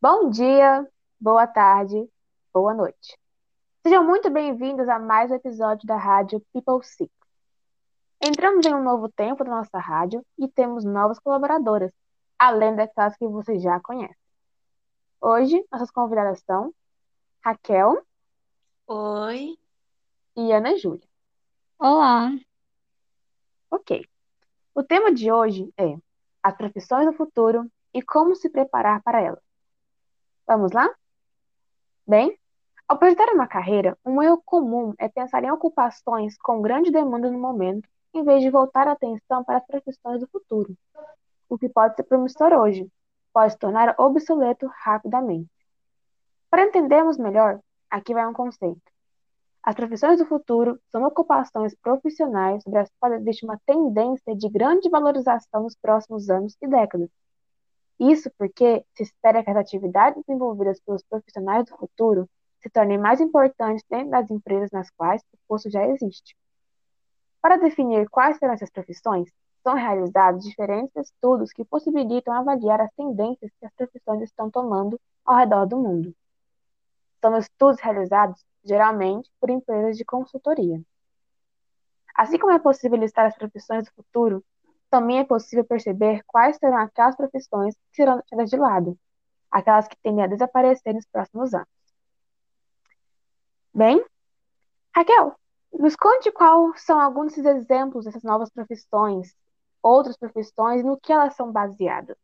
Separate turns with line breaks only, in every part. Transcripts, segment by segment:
Bom dia, boa tarde, boa noite. Sejam muito bem-vindos a mais um episódio da rádio People Six. Entramos em um novo tempo da nossa rádio e temos novas colaboradoras, além daquelas que vocês já conhecem. Hoje, nossas convidadas são Raquel
Oi.
e Ana Júlia.
Olá,
Ok. O tema de hoje é as profissões do futuro e como se preparar para elas. Vamos lá? Bem, ao projetar uma carreira, um erro comum é pensar em ocupações com grande demanda no momento, em vez de voltar a atenção para as profissões do futuro. O que pode ser promissor hoje, pode se tornar obsoleto rapidamente. Para entendermos melhor, aqui vai um conceito. As profissões do futuro são ocupações profissionais sobre as quais existe uma tendência de grande valorização nos próximos anos e décadas. Isso porque se espera que as atividades desenvolvidas pelos profissionais do futuro se tornem mais importantes dentro das empresas nas quais o posto já existe. Para definir quais serão essas profissões, são realizados diferentes estudos que possibilitam avaliar as tendências que as profissões estão tomando ao redor do mundo. São estudos realizados geralmente por empresas de consultoria. Assim como é possível listar as profissões do futuro, também é possível perceber quais serão aquelas profissões que serão deixadas de lado, aquelas que tendem a desaparecer nos próximos anos. Bem, Raquel, nos conte quais são alguns desses exemplos dessas novas profissões, outras profissões, no que elas são baseadas.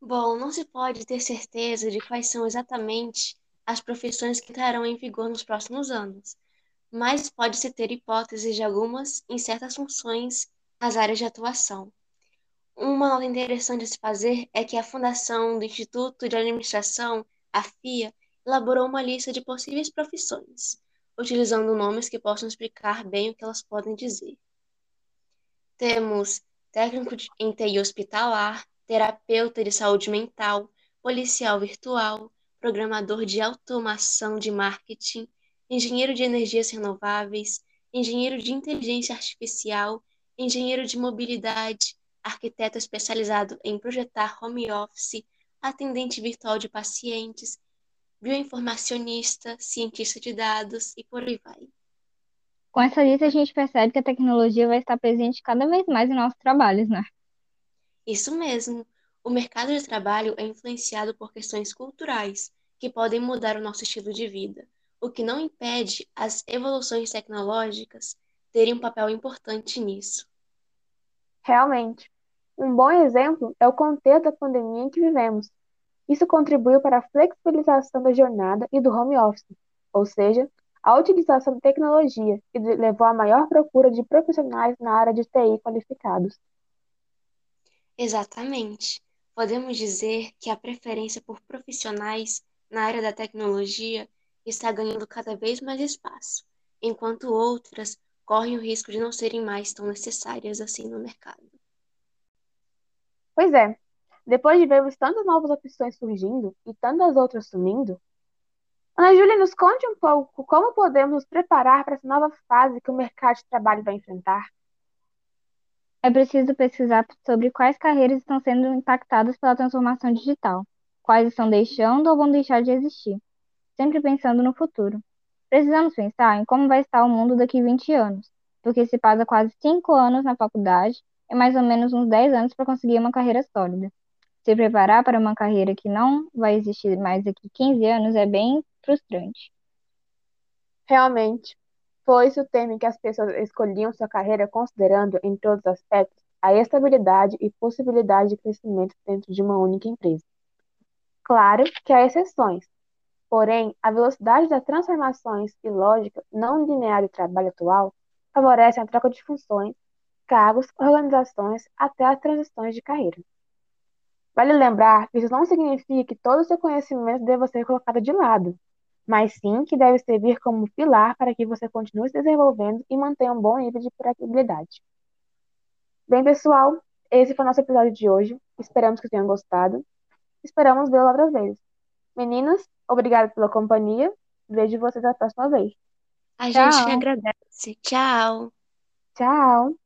Bom, não se pode ter certeza de quais são exatamente as profissões que entrarão em vigor nos próximos anos, mas pode-se ter hipóteses de algumas em certas funções nas áreas de atuação. Uma nota interessante a se fazer é que a Fundação do Instituto de Administração, a FIA, elaborou uma lista de possíveis profissões, utilizando nomes que possam explicar bem o que elas podem dizer. Temos técnico de- em TI hospitalar, terapeuta de saúde mental, policial virtual, programador de automação de marketing, engenheiro de energias renováveis, engenheiro de inteligência artificial, engenheiro de mobilidade, arquiteto especializado em projetar home office, atendente virtual de pacientes, bioinformacionista, cientista de dados e por aí vai.
com essa lista a gente percebe que a tecnologia vai estar presente cada vez mais em nossos trabalhos, né?
Isso mesmo. O mercado de trabalho é influenciado por questões culturais que podem mudar o nosso estilo de vida, o que não impede as evoluções tecnológicas terem um papel importante nisso.
Realmente, um bom exemplo é o contexto da pandemia em que vivemos. Isso contribuiu para a flexibilização da jornada e do home office, ou seja, a utilização da tecnologia, que levou à maior procura de profissionais na área de TI qualificados.
Exatamente. Podemos dizer que a preferência por profissionais na área da tecnologia está ganhando cada vez mais espaço, enquanto outras correm o risco de não serem mais tão necessárias assim no mercado.
Pois é, depois de vermos tantas novas opções surgindo e tantas outras sumindo, Ana Júlia, nos conte um pouco como podemos nos preparar para essa nova fase que o mercado de trabalho vai enfrentar.
É preciso pesquisar sobre quais carreiras estão sendo impactadas pela transformação digital, quais estão deixando ou vão deixar de existir, sempre pensando no futuro. Precisamos pensar em como vai estar o mundo daqui 20 anos, porque se passa quase 5 anos na faculdade e mais ou menos uns 10 anos para conseguir uma carreira sólida. Se preparar para uma carreira que não vai existir mais daqui 15 anos é bem frustrante.
Realmente, foi-se o tema em que as pessoas escolhiam sua carreira considerando, em todos os aspectos, a estabilidade e possibilidade de crescimento dentro de uma única empresa. Claro que há exceções, porém, a velocidade das transformações e lógica não linear do trabalho atual favorecem a troca de funções, cargos, organizações até as transições de carreira. Vale lembrar que isso não significa que todo o seu conhecimento deva ser colocado de lado, mas sim que deve servir como pilar para que você continue se desenvolvendo e mantenha um bom nível de empregabilidade. Bem, pessoal, esse foi o nosso episódio de hoje. Esperamos que tenham gostado. Esperamos vê-lo outras vezes. Meninas, obrigada pela companhia. Vejo vocês a próxima vez.
A gente
Tchau.
agradece. Tchau!
Tchau!